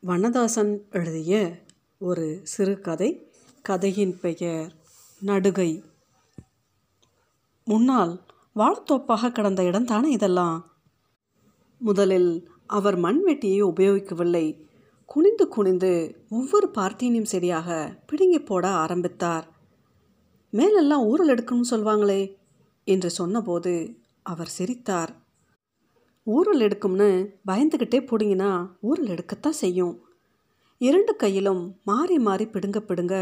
வண்ணதாசன் எழுதிய ஒரு சிறுகதை கதையின் பெயர் நடுகை. முன்னால் வாழைத்தோப்பாக கிடந்த இடம்தானே இதெல்லாம்? முதலில் அவர் மண்வெட்டியை உபயோகிக்கவில்லை. குனிந்து குனிந்து ஒவ்வொரு பார்த்தீனியம் செடியாக பிடுங்கி போட ஆரம்பித்தார். மேலெல்லாம் ஊரல் எடுக்கணும்னு சொல்வாங்களே என்று சொன்னபோது அவர் சிரித்தார். ஊரல் எடுக்கும்னு பயந்துக்கிட்டே பிடிங்கினா ஊரல் எடுக்கத்தான் செய்யும். இரண்டு கையிலும் மாறி மாறி பிடுங்க பிடுங்க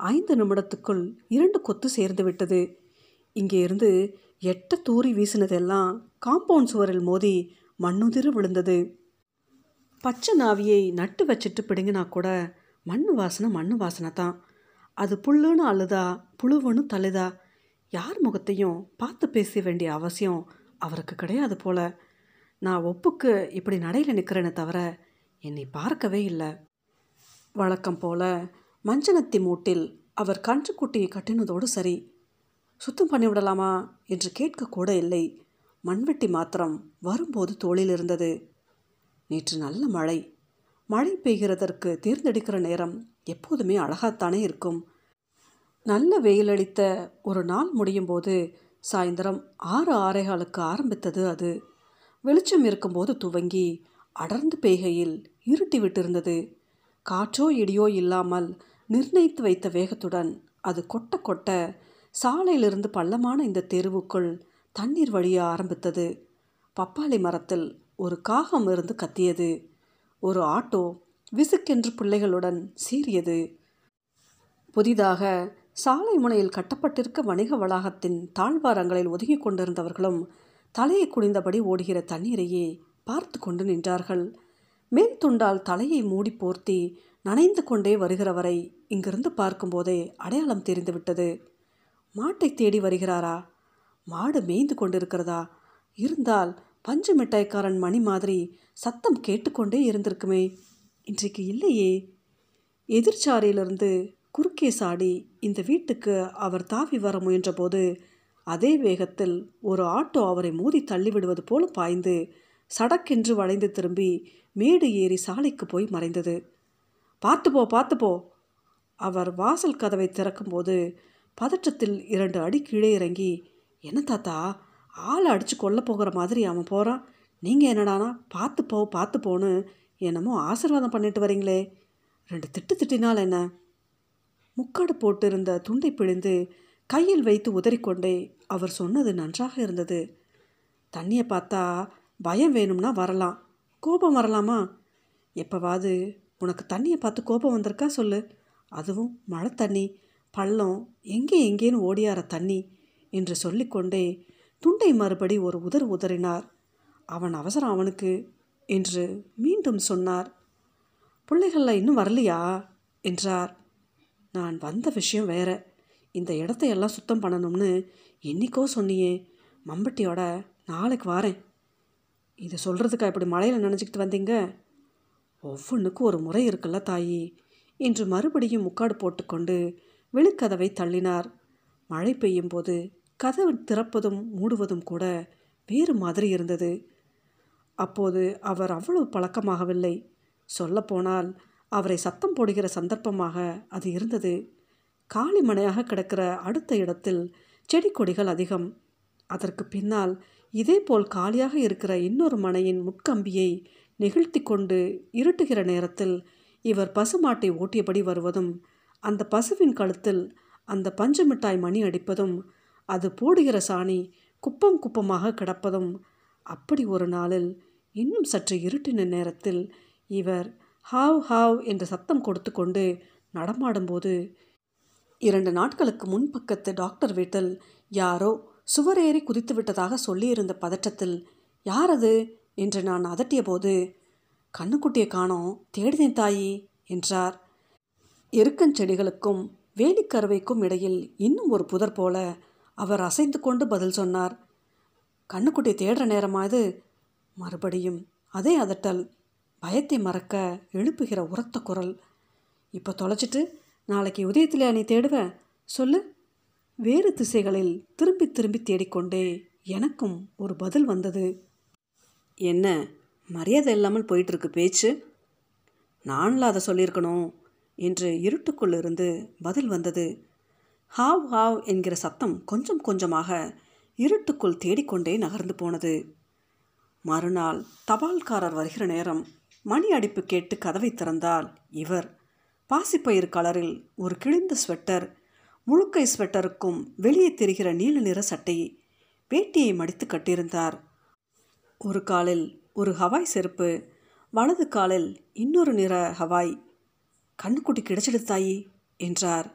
ஐந்து நிமிடத்துக்குள் இரண்டு கொத்து சேர்ந்து விட்டது. இங்கே இருந்து எட்ட தூரி வீசினதெல்லாம் காம்பவுண்ட் சுவரில் மோதி மண்ணுதிரு விழுந்தது. பச்சை நாவியை நட்டு வச்சுட்டு பிடுங்கினா கூட மண் வாசனை மண் வாசனை தான். அது புல்லுன்னு அழுதா புழுவுன்னு தழுதா யார் முகத்தையும் பார்த்து பேச வேண்டிய அவசியம் அவருக்கு கிடையாது போல. நான் ஒப்புக்கு இப்படி நடையில் நிற்கிறேனே தவிர என்னை பார்க்கவே இல்லை. வழக்கம் போல மஞ்சனத்தி மூட்டில் அவர் கன்றுக்குட்டியை கட்டினதோடு சரி. சுத்தம் பண்ணிவிடலாமா என்று கேட்கக்கூட இல்லை. மண்வெட்டி மாத்திரம் வரும்போது தோளில் இருந்தது. நேற்று நல்ல மழை. மழை பெய்கிறதற்கு தேர்ந்தெடுக்கிற நேரம் எப்போதுமே அழகாத்தானே இருக்கும். நல்ல வெயிலளித்த ஒரு நாள் முடியும் போது சாயந்தரம் ஆறு ஆறேகாலுக்கு ஆரம்பித்தது அது. வெளிச்சம் இருக்கும்போது துவங்கி அடர்ந்து பெய்கையில் இருட்டி விட்டிருந்தது. காற்றோ இடியோ இல்லாமல் நிர்ணயித்து வைத்த வேகத்துடன் அது கொட்ட கொட்ட சாலையிலிருந்து பள்ளமான இந்த தெருவுக்குள் தண்ணீர் வழிய ஆரம்பித்தது. பப்பாளி மரத்தில் ஒரு காகம் இருந்து கத்தியது. ஒரு ஆட்டோ விசுக்கென்று பிள்ளைகளுடன் சீறியது. புதிதாக சாலை முனையில் கட்டப்பட்டிருக்க வணிக வளாகத்தின் தாழ்வாரங்களில் ஒதுங்கி கொண்டிருந்தவர்களும் தலையை குனிந்தபடி ஓடுகிற தண்ணீரையே பார்த்து கொண்டு நின்றார்கள். மேல் துண்டால் தலையை மூடி போர்த்தி நனைந்து கொண்டே வருகிறவரை இங்கிருந்து பார்க்கும்போதே அடையாளம் தெரிந்துவிட்டது. மாட்டை தேடி வருகிறாரா? மாடு மேய்ந்து கொண்டிருக்கிறதா? இருந்தால் பஞ்சு மிட்டாய்க்காரன் மணி மாதிரி சத்தம் கேட்டுக்கொண்டே இருந்திருக்குமே. இன்றைக்கு இல்லையே. எதிர்ச்சாரியிலிருந்து குறுக்கே சாடி இந்த வீட்டுக்கு அவர் தாவி வர முயன்றபோது அதே வேகத்தில் ஒரு ஆட்டோ அவரை மோதி தள்ளிவிடுவது போல பாய்ந்து சடக்கென்று வளைந்து திரும்பி மேடு ஏறி சாலைக்கு போய் மறைந்தது. பார்த்து போ பார்த்து போ. அவர் வாசல் கதவை திறக்கும்போது பதற்றத்தில் இரண்டு அடி கீழே இறங்கி என்ன தாத்தா ஆளை அடித்து கொல்ல போகிற மாதிரி அவன் போகிறான் நீங்கள் என்னடானா பார்த்து போ பார்த்து போன்னு என்னமோ ஆசீர்வாதம் பண்ணிட்டு வரீங்களே. ரெண்டு திட்டு திட்டினால் என்ன? முக்காடு போட்டிருந்த துண்டை பிழிந்து கையில் வைத்து உதறிக்கொண்டே அவர் சொன்னது நன்றாக இருந்தது. தண்ணியை பார்த்தா பயம் வேணும்னா வரலாம். கோபம் வரலாமா? எப்போவாது உனக்கு தண்ணியை பார்த்து கோபம் வந்திருக்கா சொல்லு. அதுவும் மழை தண்ணி பள்ளம் எங்கே எங்கேன்னு ஓடியார தண்ணி என்று சொல்லிக்கொண்டே துண்டை மறுபடி ஒரு உதர் உதறினார். அவன் அவசரம் அவனுக்கு என்று மீண்டும் சொன்னார். பிள்ளைகள்லாம் இன்னும் வரலையா? என்றார். நான் வந்த விஷயம் வேற. இந்த இடத்தையெல்லாம் சுத்தம் பண்ணணும்னு என்னைக்கோ சொன்னியே. மம்பட்டியோட நாளைக்கு வாரேன். இதை சொல்கிறதுக்கா இப்படி மழையில் நினச்சிக்கிட்டு வந்தீங்க? ஒவ்வொன்றுக்கும் ஒரு முறை இருக்குல்ல தாயி என்று மறுபடியும் முக்காடு போட்டுக்கொண்டு வெளிக்கதவை தள்ளினார். மழை பெய்யும் போது கதவு திறப்பதும் மூடுவதும் கூட வேறு மாதிரி இருந்தது. அப்போது அவர் அவ்வளவு பழக்கமாகவில்லை. சொல்லப்போனால் அவரை சத்தம் போடுகிற சந்தர்ப்பமாக அது இருந்தது. காலி மனையாக கிடக்கிற அடுத்த இடத்தில் செடி கொடிகள் அதிகம். அதற்கு பின்னால் இதேபோல் காலியாக இருக்கிற இன்னொரு மனையின் முட்கம்பியை நெகிழ்த்தி கொண்டு இருட்டுகிற நேரத்தில் இவர் பசுமாட்டை ஓட்டியபடி வருவதும் அந்த பசுவின் கழுத்தில் அந்த பஞ்சு மிட்டாய் மணி அடிப்பதும் அது போடுகிற சாணி குப்பம் குப்பமாக கிடப்பதும் அப்படி ஒரு நாளில் இன்னும் சற்று இருட்டின நேரத்தில் இவர் ஹாவ் ஹாவ் என்று சத்தம் கொடுத்து கொண்டு நடமாடும்போது இரண்டு நாட்களுக்கு முன்பக்கத்து டாக்டர் வீட்டில் யாரோ சுவரேறி குதித்து விட்டதாக சொல்லியிருந்த பதற்றத்தில் யார் அது என்று நான் அதட்டிய போது கண்ணுக்குட்டியை காணோம் தேடினேன் தாயி என்றார். எருக்கஞ்செடிகளுக்கும் வேலிக்கருவைக்கும் இடையில் இன்னும் ஒரு புதர் போல அவர் அசைந்து கொண்டு பதில் சொன்னார். கண்ணுக்குட்டியை தேடுற நேரமா இது? மறுபடியும் அதே அதட்டல் பயத்தை மறக்க எழுப்புகிற உரத்த குரல். இப்போ தொலைச்சிட்டு நாளைக்கு உதயத்தில் நீ தேடுவ. சொல்லு. வேறு திசைகளில் திரும்பி திரும்பி தேடிக்கொண்டே எனக்கும் ஒரு பதில் வந்தது. என்ன? மரியாதை இல்லாமல் போயிட்டுருக்கு பேச்சு? நான்ல அதை சொல்லியிருக்கணும் என்று இருட்டுக்குள்ளிருந்து பதில் வந்தது. ஹாவ் ஹாவ் என்கிற சத்தம் கொஞ்சம் கொஞ்சமாக இருட்டுக்குள் தேடிக்கொண்டே நகர்ந்து போனது. மறுநாள் தபால்காரர் வருகிற நேரம் மணி அடிப்பு கேட்டு கதவை திறந்தால் இவர் பாசிப்பயிர் கலரில் ஒரு கிழிந்த ஸ்வெட்டர் முழுக்கை ஸ்வெட்டருக்கும் வெளியே தெரிகிற நீல நிற சட்டை வேட்டியை மடித்து கட்டியிருந்தார். ஒரு காலில் ஒரு ஹவாய் செருப்பு வலது காலில் இன்னொரு நிற ஹவாய். கண்ணுக்குட்டி கிடைச்சிடுத்தாயி என்றார்.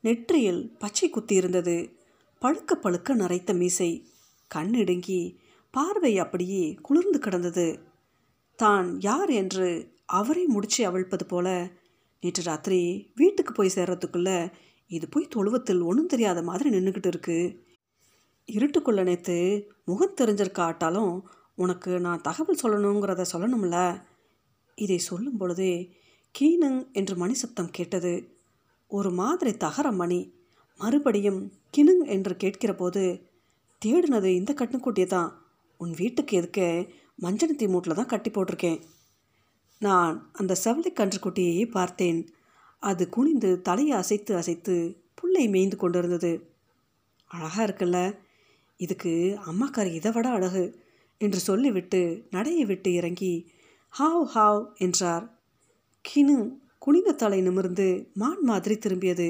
நெற்றியில் பச்சை குத்தியிருந்தது. பழுக்க பழுக்க நரைத்த மீசை. கண் இடுங்கி பார்வை அப்படியே குளிர்ந்து கிடந்தது. தான் யார்? என்று அவரை முடிச்சு அவிழ்ப்பது போல நேற்று ராத்திரி வீட்டுக்கு போய் சேர்றதுக்குள்ளே இது போய் தொழுவத்தில் ஒன்றும் தெரியாத மாதிரி நின்றுக்கிட்டு இருக்கு. இருட்டுக்குள்ள நேற்று முகம் தெரிஞ்சிருக்காட்டாலும் உனக்கு நான் தகவல் சொல்லணுங்கிறத சொல்லணும்ல. இதை சொல்லும் பொழுதே கீனங் என்று மணி சத்தம் கேட்டது. ஒரு மாதிரி தகர மணி. மறுபடியும் கிணுங் என்று கேட்கிற போது தேடினது இந்த கட்டுக்குட்டியை தான் உன் வீட்டுக்கு எதுக்க மஞ்சனத்தி மூட்டில் தான் கட்டி போட்டிருக்கேன். நான் அந்த செவலைக்கன்று கன்றுக்குட்டியை பார்த்தேன். அது குனிந்து தலையை அசைத்து அசைத்து புல்லை மேய்ந்து கொண்டிருந்தது. அழகாக இருக்குல்ல. இதுக்கு அம்மாக்கார் இதை விட அழகு என்று சொல்லிவிட்டு நடையை விட்டு இறங்கி ஹாவ் ஹாவ் என்றார். கினு குனிந்த தலை நிமிர்ந்து மான் மாதிரி திரும்பியது.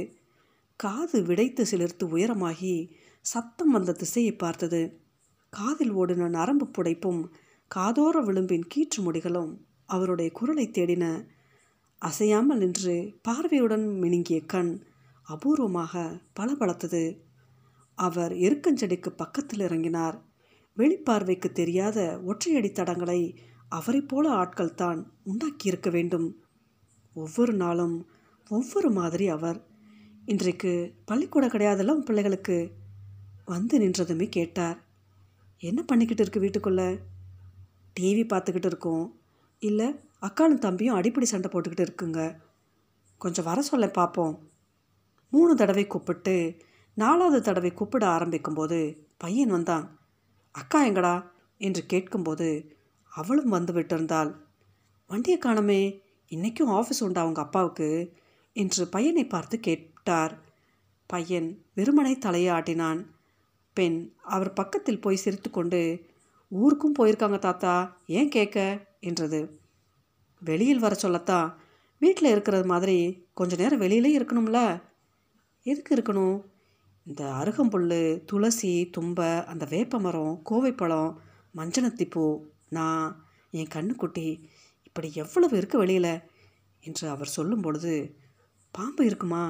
காது விடைத்து சிலிர்த்து உயரமாகி சத்தம் வந்த திசையை பார்த்தது. காதில் ஓடின நரம்பு புடைப்பும் காதோர விளிம்பின் கீற்று முடிகளும் அவருடைய குரலை தேடின அசையாமல் நின்று பார்வையுடன் மினுங்கிய கண் அபூர்வமாக பளபளத்தது. அவர் எருக்கஞ்செடிக்கு பக்கத்தில் இறங்கினார். வெளிப்பார்வைக்கு தெரியாத ஒற்றையடி தடங்களை அவரைப் போல ஆட்கள் தான் உண்டாக்கியிருக்க வேண்டும். ஒவ்வொரு நாளும் ஒவ்வொரு மாதிரி அவர். இன்றைக்கு பள்ளிக்கூடம் கிடையாதுல்ல உன் பிள்ளைகளுக்கு வந்து நின்றதுமே கேட்டார். என்ன பண்ணிக்கிட்டு இருக்கு வீட்டுக்குள்ளே? டிவி பார்த்துக்கிட்டு இருக்கோம். இல்லை அக்கானும் தம்பியும் அடிப்படி சண்டை போட்டுக்கிட்டு இருக்குங்க. கொஞ்சம் வர சொல்ல பார்ப்போம் மூணு தடவை கூப்பிட்டு நாலாவது தடவை கூப்பிட ஆரம்பிக்கும்போது பையன் வந்தான். அக்கா எங்கடா? என்று கேட்கும்போது அவளும் வந்து விட்டிருந்தாள். வண்டியை காணமே இன்றைக்கும் ஆஃபீஸ் உண்டா அவங்க அப்பாவுக்கு? என்று பையனை பார்த்து கேட்டார். பையன் வெறுமனை தலையை ஆட்டினான் பெண் அவர் பக்கத்தில் போய் சிரித்துக்கொண்டு ஊருக்கும் போயிருக்காங்க தாத்தா ஏன் கேட்க? என்றது. வெளியில் வர சொல்லத்தான் வீட்டில் இருக்கிறது மாதிரி கொஞ்ச நேரம் வெளியிலே இருக்கணும்ல? எதுக்கு இருக்கணும்? இந்த அருகம்புல் துளசி தும்பை அந்த வேப்ப மரம் கோவைப்பழம் மஞ்சனத்திப்பூ நான் என் கண்ணுக்குட்டி இப்படி எவ்வளவு இருக்கு வெளியில்? என்று அவர் சொல்லும் பொழுது பாம்பு இருக்குமா?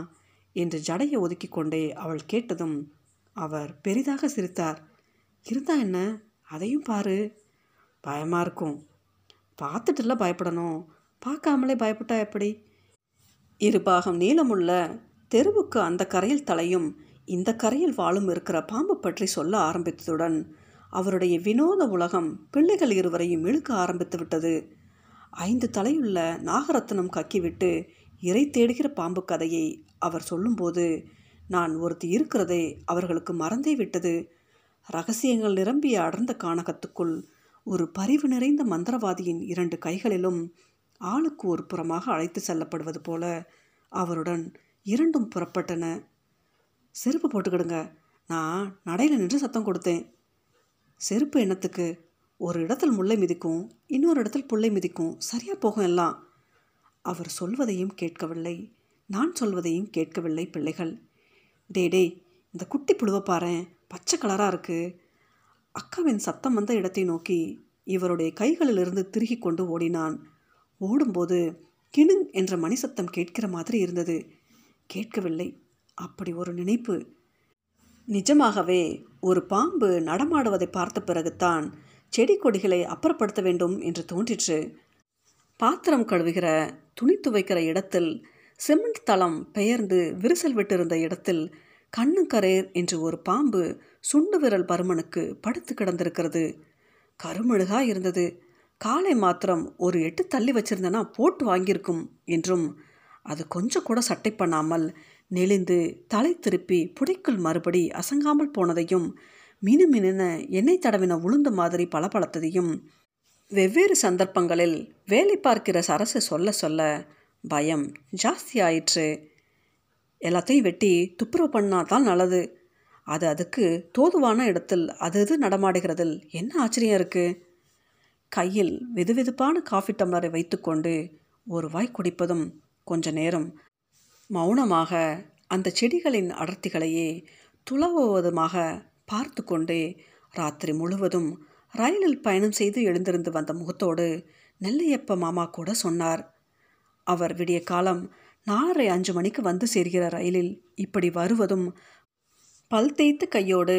என்று ஜடையை ஒதுக்கி கொண்டே அவள் கேட்டதும் அவர் பெரிதாக சிரித்தார். இருந்தா என்ன? அதையும் பாரு. பயமாக இருக்கும். பார்த்துட்டுல பயப்படணும். பார்க்காமலே பயப்பட்டா எப்படி? இருபாகம் நீளமுள்ள தெருவுக்கு அந்த கரையில் தலையும் இந்த கரையில் வாழும் இருக்கிற பாம்பு பற்றி சொல்ல ஆரம்பித்ததுடன் அவருடைய வினோத உலகம் பிள்ளைகள் இருவரையும் இழுக்க ஆரம்பித்து விட்டது. ஐந்து தலையுள்ள நாகரத்னம் கக்கிவிட்டு இறை தேடுகிற பாம்பு கதையை அவர் சொல்லும்போது நான் ஒருத்தி இருக்கிறதே அவர்களுக்கு மறந்தே விட்டது. ரகசியங்கள் நிரம்பிய அடர்ந்த கானகத்துக்குள் ஒரு பரிவு நிறைந்த மந்திரவாதியின் இரண்டு கைகளிலும் ஆளுக்கு ஒரு புறமாக அழைத்து செல்லப்படுவது போல அவருடன் இரண்டும் புறப்பட்டன. செருப்பு போட்டுக்கிடுங்க. நான் நடையில் நின்று சத்தம் கொடுத்தேன். செருப்பு எண்ணத்துக்கு ஒரு இடத்தில் முல்லை மிதிக்கும் இன்னொரு இடத்தில் புல்லை மிதிக்கும். சரியாக போகும் எல்லாம். அவர் சொல்வதையும் கேட்கவில்லை. நான் சொல்வதையும் கேட்கவில்லை பிள்ளைகள். டே டே இந்த குட்டி புழுவை பாரு பச்சை கலராக இருக்குது அக்காவின் சத்தம் வந்த இடத்தை நோக்கி இவருடைய கைகளிலிருந்து திருகி கொண்டு ஓடினான். ஓடும்போது கிணுங் என்ற மணி சத்தம் கேட்கிற மாதிரி இருந்தது. கேட்கவில்லை. அப்படி ஒரு நினைப்பு. நிஜமாகவே ஒரு பாம்பு நடமாடுவதை பார்த்த பிறகுதான் செடி கொடிகளை அப்புறப்படுத்த வேண்டும் என்று தோன்றிற்று. பாத்திரம் கழுவுகிற துணி துவைக்கிற இடத்தில் சிமெண்ட் தளம் பெயர்ந்து விரிசல் விட்டிருந்த இடத்தில் கண்ணுக்கரேர் என்று ஒரு பாம்பு சுண்டு விரல் பருமனுக்கு படுத்து கிடந்திருக்கிறது. கருமெழுகா இருந்தது. காலை மாத்திரம் ஒரு எட்டு தள்ளி வச்சிருந்தனா போட்டு வாங்கியிருக்கும் என்றும் அது கொஞ்சம் கூட சட்டை பண்ணாமல் நெளிந்து தலை திருப்பி புடைக்குள் மறுபடி அசங்காமல் போனதையும் மினு மினுன எண்ணெய் தடவின உளுந்து மாதிரி பளபளத்ததையும் வெவ்வேறு சந்தர்ப்பங்களில் வேலை பார்க்கிற சரசு சொல்ல சொல்ல பயம் ஜாஸ்தி ஆயிற்று எல்லாத்தையும் வெட்டி துப்புரவு பண்ணால் தான் நல்லது. அது அதுக்கு தோதுவான இடத்தில் அது இது நடமாடுகிறதில் என்ன ஆச்சரியம் இருக்குது கையில் வெதுவெதுப்பான காஃபி டம்ளரை வைத்துக்கொண்டு ஒரு வாய் குடிப்பதும் கொஞ்ச நேரம். மௌனமாக அந்த செடிகளின் அடர்த்திகளையே துளவுவதுமாக பார்த்து கொண்டே ராத்திரி முழுவதும் ரயிலில் பயணம் செய்து எழுந்திருந்து வந்த முகத்தோடு நெல்லையப்ப மாமா கூட சொன்னார். அவர் விடிய காலம் நாலரை அஞ்சு மணிக்கு வந்து சேர்கிற ரயிலில் இப்படி வருவதும் பல் தேய்த்து கையோடு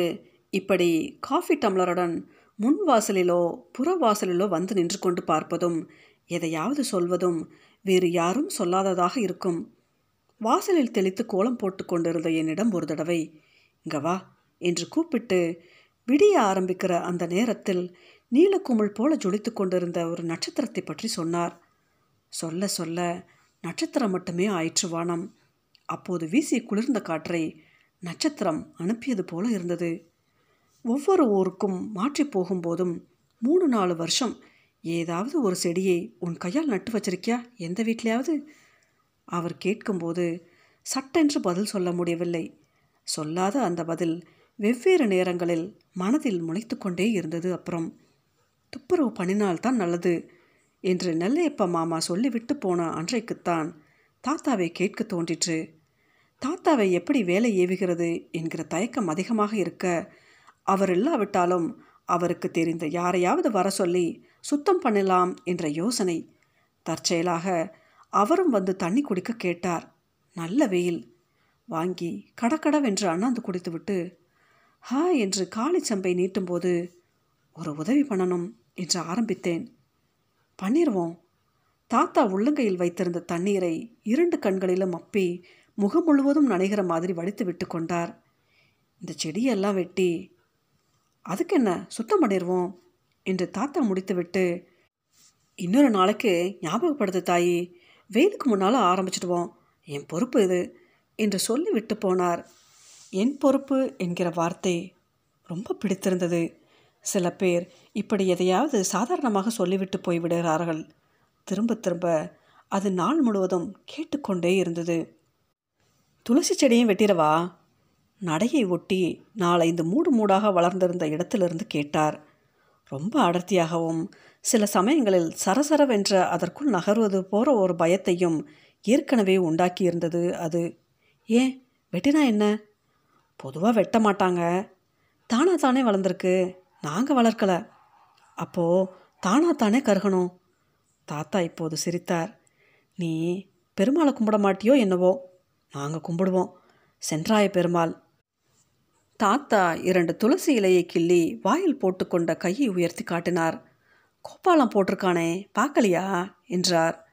இப்படி காஃபி டம்ளருடன் முன் வாசலிலோ புற வாசலிலோ வந்து நின்று கொண்டு பார்ப்பதும் எதையாவது சொல்வதும் வேறு யாரும் சொல்லாததாக இருக்கும். வாசலில் தெளித்து கோலம் போட்டு கொண்டிருந்த என்னிடம் ஒரு தடவை இங்க வா என்று கூப்பிட்டு விடிய ஆரம்பிக்கிற அந்த நேரத்தில் நீலக்குமிழ் போல ஜொலித்து கொண்டிருந்த ஒரு நட்சத்திரத்தை பற்றி சொன்னார். சொல்ல சொல்ல நட்சத்திரம் மட்டுமே ஆயிற்று வானம். அப்போது வீசி குளிர்ந்த காற்றை நட்சத்திரம் அனுப்பியது போல இருந்தது. ஒவ்வொரு ஊருக்கும் மாற்றி போகும்போதும் மூணு நாலு வருஷம் ஏதாவது ஒரு செடியை உன் கையால் நட்டு வச்சிருக்கியா? எந்த வீட்லையாவது? அவர் கேட்கும்போது சட்டென்று பதில் சொல்ல முடியவில்லை. சொல்லாத அந்த பதில் வெவ்வேறு நேரங்களில் மனதில் முளைத்து கொண்டே இருந்தது அப்புறம். துப்புரவு பண்ணினால்தான் நல்லது. என்று நெல்லையப்ப மாமா சொல்லிவிட்டு போன அன்றைக்குத்தான். தாத்தாவை கேட்க தோன்றிற்று. தாத்தாவை எப்படி வேலை ஏவுகிறது என்கிற தயக்கம் அதிகமாக இருக்க அவர் இல்லாவிட்டாலும் அவருக்கு தெரிந்த யாரையாவது வர சொல்லி சுத்தம் பண்ணலாம் என்ற யோசனை. தற்செயலாக அவரும் வந்து தண்ணி குடிக்க கேட்டார். நல்ல வெயில். வாங்கி கடக்கடவென்று அண்ணாந்து குடித்துவிட்டு ஹா என்று காளி சம்பை நீட்டும்போது ஒரு உதவி பண்ணணும் என்று ஆரம்பித்தேன். பண்ணிடுவோம் தாத்தா உள்ளங்கையில் வைத்திருந்த தண்ணீரை இரண்டு கண்களிலும் அப்பி முகம் முழுவதும் நனைகிற மாதிரி வடித்து விட்டு கொண்டார். இந்த செடியெல்லாம் வெட்டி அதுக்கு என்ன சுத்தம் பண்ணிடுவோம் என்று தாத்தா முடித்துவிட்டு இன்னொரு நாளைக்கு ஞாபகப்படுத்து தாயி வெயிலுக்கு முன்னால் ஆரம்பிச்சிடுவோம். என் பொறுப்பு இது என்று சொல்லி விட்டு போனார். என் பொறுப்பு என்கிற வார்த்தை ரொம்ப பிடித்திருந்தது. சில பேர் இப்படி எதையாவது சாதாரணமாக சொல்லிவிட்டு போய்விடுகிறார்கள். திரும்ப திரும்ப அது நாள் முழுவதும் கேட்டுக்கொண்டே இருந்தது. துளசி செடியும் வெட்டிடவா? நடையை ஒட்டி நாலைந்து மூடு மூடாக வளர்ந்திருந்த இடத்திலிருந்து கேட்டார். ரொம்ப அடர்த்தியாகவும் சில சமயங்களில் சரசரவென்ற அதற்குள் நகர்வது போகிற ஒரு பயத்தையும் ஏற்கனவே உண்டாக்கியிருந்தது அது. ஏன் வெட்டினா என்ன? பொதுவாக வெட்ட மாட்டாங்க. தானா தானே வளர்ந்துருக்கு? நாங்கள் வளர்க்கலை. அப்போது தானா தானே கருகணும். தாத்தா இப்போது சிரித்தார். நீ பெருமாளை கும்பிட மாட்டியோ என்னவோ? நாங்கள் கும்பிடுவோம். சென்றாய பெருமாள். தாத்தா இரண்டு துளசி இலையை கிள்ளி வாயில் போட்டுக்கொண்ட கையை உயர்த்தி காட்டினார். கோப்பாலம் போட்டிருக்கானே பார்க்கலையா? என்றார்.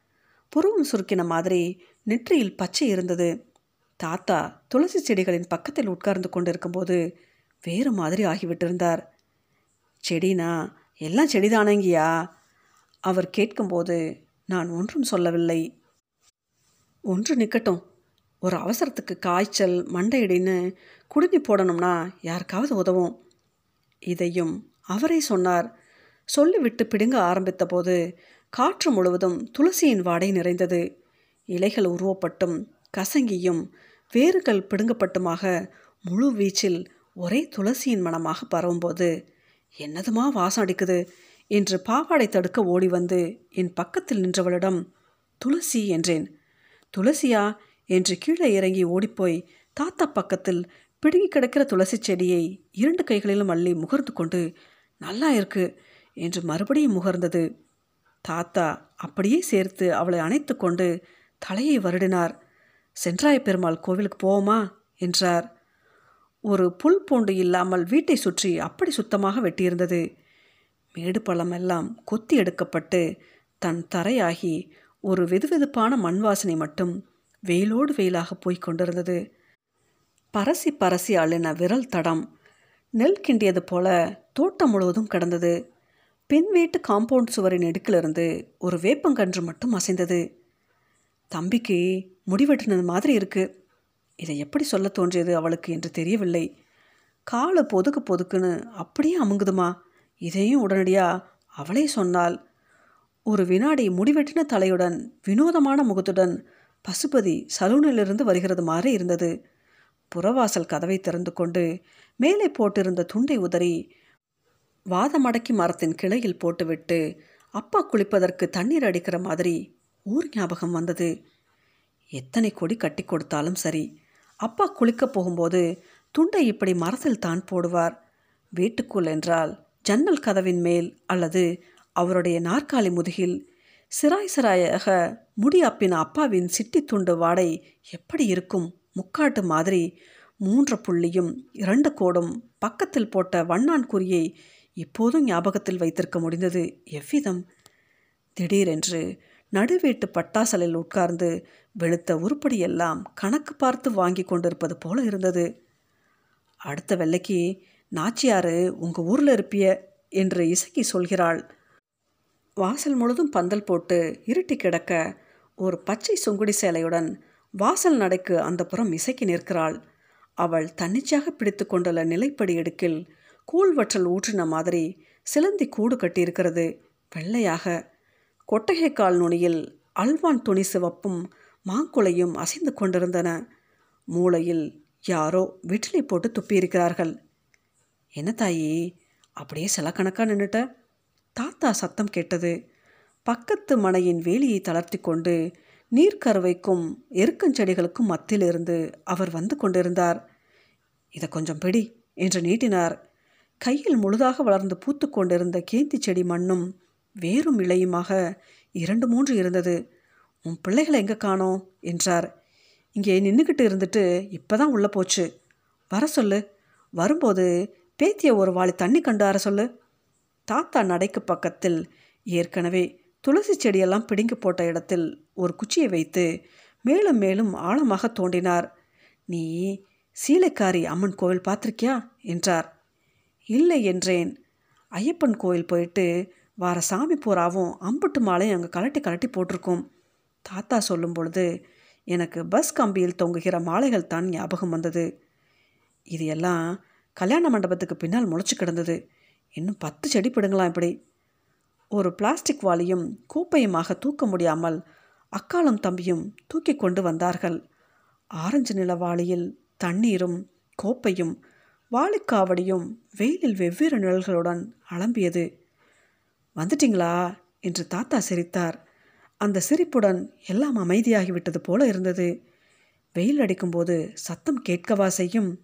புருவம் சுருக்கின மாதிரி நெற்றியில் பச்சை இருந்தது. தாத்தா துளசி செடிகளின் பக்கத்தில் உட்கார்ந்து கொண்டிருக்கும்போது வேறு மாதிரி ஆகிவிட்டிருந்தார். செடினா? எல்லாம் செடிதானங்கியா அவர் கேட்கும்போது நான் ஒன்றும் சொல்லவில்லை. ஒன்று நிற்கட்டும் ஒரு அவசரத்துக்கு காய்ச்சல் மண்டையிடின்னு குடுங்கி போடணும்னா யாருக்காவது உதவும். இதையும் அவரே சொன்னார். சொல்லிவிட்டு பிடுங்க ஆரம்பித்தபோது காற்று முழுவதும் துளசியின் வாடை நிறைந்தது. இலைகள் உருவப்பட்டும் கசங்கியும் வேர்கள் பிடுங்கப்பட்டுமாக முழு வீச்சில் ஒரே துளசியின் மனமாக பரவும்போது என்னதுமா வாசம் அடிக்குது என்று பாவாடை தடுக்க ஓடி வந்து என் பக்கத்தில் நின்றவளிடம் துளசி என்றேன். துளசியா? என்று கீழே இறங்கி ஓடிப்போய் தாத்தா பக்கத்தில் பிடுங்கி கிடக்கிற துளசி செடியை இரண்டு கைகளிலும் அள்ளி முகர்ந்து கொண்டு நல்லா இருக்கு என்று மறுபடியும் முகர்ந்தது. தாத்தா அப்படியே சேர்த்து அவளை அணைத்து கொண்டு தலையை வருடினார். சென்றாய பெருமாள் கோவிலுக்கு போவோமா? என்றார். ஒரு புல் பூண்டு இல்லாமல் வீட்டை சுற்றி அப்படி சுத்தமாக வெட்டியிருந்தது. மேடு பழமெல்லாம் எல்லாம் கொத்தி எடுக்கப்பட்டு தன் தரையாகி ஒரு வெதுவெதுப்பான மண் வாசனை மட்டும் வெயிலோடு வெயிலாக போய்க் கொண்டிருந்தது. பரசி பரசி அள்ளின விரல் தடம் நெல் கிண்டியது போல தோட்டம் முழுவதும் கிடந்தது. பின் வீட்டு காம்பவுண்ட் சுவரின் இடுக்கிலிருந்து ஒரு வேப்பங்கன்று மட்டும் அசைந்தது. தம்பிக்கு முடிவெட்டினது மாதிரி இருக்குது இதை எப்படி சொல்ல தோன்றியது அவளுக்கு என்று தெரியவில்லை. காலை பொதுக்கு பொதுக்குன்னு அப்படியே அமுங்குதுமா? இதையும் உடனடியாக அவளே சொன்னால் ஒரு வினாடி முடிவெட்டின தலையுடன் வினோதமான முகத்துடன் பசுபதி சலூனிலிருந்து வருகிறது மாதிரி இருந்தது. புறவாசல் கதவை திறந்து கொண்டு மேலே போட்டிருந்த துண்டை உதறி வாதமடக்கி மரத்தின் கிளையில் போட்டுவிட்டு அப்பா குளிப்பதற்கு தண்ணீர் அடிக்கிற மாதிரி ஊர் ஞாபகம் வந்தது. எத்தனை கொடி கட்டி கொடுத்தாலும் சரி அப்பா குளிக்கப் போகும்போது துண்டை இப்படி மரத்தில் தான் போடுவார். வீட்டுக்குள் என்றால் ஜன்னல் கதவின் மேல் அல்லது அவருடைய நாற்காலி முதுகில் சிராய் சிராயாக முடி அப்பாவின் சிட்டி துண்டு வாடை எப்படி இருக்கும்? முக்காட்டு மாதிரி மூன்று புள்ளியும் இரண்டு கோடும் பக்கத்தில் போட்ட வண்ணான் குறியை இப்போதும் ஞாபகத்தில் வைத்திருக்க முடிந்தது. எவ்விதம்? திடீரென்று நடுவீட்டு பட்டாசலில் உட்கார்ந்து வெளுத்த உருப்படியெல்லாம் கணக்கு பார்த்து வாங்கி கொண்டிருப்பது போல இருந்தது. அடுத்த வெள்ளைக்கு நாச்சியாறு உங்கள் ஊரில் இருப்பிய? என்று இசக்கி சொல்கிறாள். வாசல் முழுதும் பந்தல் போட்டு இருட்டி கிடக்க ஒரு பச்சை சுங்குடி சேலையுடன் வாசல் நடைக்கு அந்த புறம் இசைக்கு நிற்கிறாள். அவள் தன்னிச்சையாக பிடித்து கொண்டுள்ள நிலைப்படி எடுக்கில் கூழ்வற்றல் ஊற்றின மாதிரி சிலந்தி கூடு கட்டியிருக்கிறது. வெள்ளையாக கொட்டகை கால் நுனியில் அல்வான் துணி சிவப்பும் மாங்குளையும் அசைந்து கொண்டிருந்தன. மூளையில் யாரோ விட்டிலை போட்டு துப்பியிருக்கிறார்கள். என்ன தாயி அப்படியே சில கணக்காக நின்றுட்ட தாத்தா சத்தம் கேட்டது. பக்கத்து மனையின் வேலியை தளர்த்தி கொண்டு நீர்க்கருவைக்கும் எருக்கஞ்செடிகளுக்கும் மத்தியிலிருந்து அவர் வந்து கொண்டிருந்தார். இதை கொஞ்சம் பிடி என்று நீட்டினார். கையில் முழுதாக வளர்ந்து பூத்து கொண்டிருந்த கேந்தி செடி மண்ணும் வேறும் இலையுமாக இரண்டு மூன்று இருந்தது. உன் பிள்ளைகளை எங்கே காணோம்? என்றார். இங்கே நின்றுக்கிட்டு இருந்துட்டு இப்போ தான் உள்ளே போச்சு. வர சொல்லு. வரும்போது பேத்திய ஒரு வாளி தண்ணி கண்டு சொல்லு. தாத்தா நடைக்கு பக்கத்தில் ஏற்கனவே துளசி செடியெல்லாம் பிடுங்கி போட்ட இடத்தில் ஒரு குச்சியை வைத்து மேலும் மேலும் ஆழமாக தோண்டினார். நீ சீலைக்காரி அம்மன் கோவில் பார்த்துருக்கியா? என்றார். இல்லை என்றேன். ஐயப்பன் கோயில் போயிட்டு வார சாமி பூராவும் அம்புட்டு மாலையும் அங்கே கலட்டி கலட்டி போட்டிருக்கோம். தாத்தா சொல்லும் பொழுது எனக்கு பஸ் கம்பியில் தொங்குகிற மாலைகள் தான் ஞாபகம் வந்தது. இது எல்லாம் கல்யாண மண்டபத்துக்கு பின்னால் முளைச்சி கிடந்தது. இன்னும் பத்து செடி பிடுங்களாம் இப்படி. ஒரு பிளாஸ்டிக் வாளியும் கூப்பையுமாக தூக்க முடியாமல் அக்காலும் தம்பியும் தூக்கி கொண்டு வந்தார்கள். ஆரஞ்சு நில வாளியில் தண்ணீரும் கோப்பையும் வாளிக்காவடியும் வெயிலில் வெவ்வேறு நிழல்களுடன் அலம்பியது. வந்துட்டீங்களா? என்று தாத்தா சிரித்தார். அந்த சிரிப்புடன் எல்லாம் அமைதியாகிவிட்டது போல இருந்தது. வெயில் அடிக்கும்போது சத்தம் கேட்கவா செய்யும்?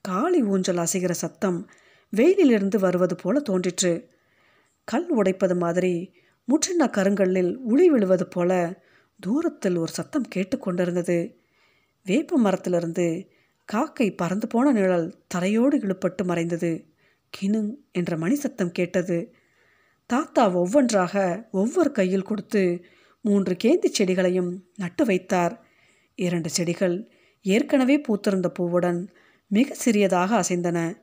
காளி ஊஞ்சல் அசைகிற சத்தம் வெயிலிலிருந்து வருவது போல தோன்றிற்று. கல் உடைப்பது மாதிரி முற்றின கருங்கல்லில் உளி விழுவது போல தூரத்தில் ஒரு சத்தம் கேட்டுக்கொண்டிருந்தது வேப்ப மரத்திலிருந்து காக்கை பறந்து போன நிழல் தரையோடு இழுப்பட்டு மறைந்தது. கிணுங் என்ற மணி சத்தம் கேட்டது. தாத்தா ஒவ்வொன்றாக ஒவ்வொரு கையில் கொடுத்து மூன்று கேந்தி செடிகளையும் நட்டு வைத்தார். இரண்டு செடிகள் ஏற்கனவே பூத்திருந்த பூவுடன் மிக சிறியதாக அசைந்தன.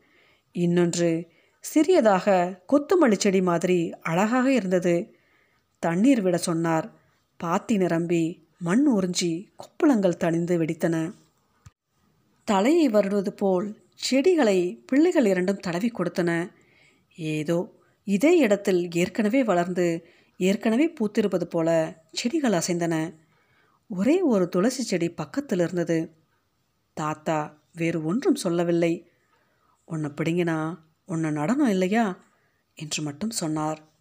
இன்னொன்று சிறியதாக கொத்துமல்லி செடி மாதிரி அழகாக இருந்தது. தண்ணீர் விட சொன்னார். பாத்தி நிரம்பி மண் உறிஞ்சி கொப்பளங்கள் தணிந்து வெடித்தன. தலையை வருடுவது போல் செடிகளை பிள்ளைகள் இரண்டும் தடவி கொடுத்தன. ஏதோ இதே இடத்தில் ஏற்கனவே வளர்ந்து ஏற்கனவே பூத்திருப்பது போல செடிகள் அசைந்தன. ஒரே ஒரு துளசி செடி பக்கத்தில் இருந்தது. தாத்தா வேறு ஒன்றும் சொல்லவில்லை. உன்னை பிடிங்கினா உன்னை நடனம் இல்லையா? என்று மட்டும் சொன்னார்.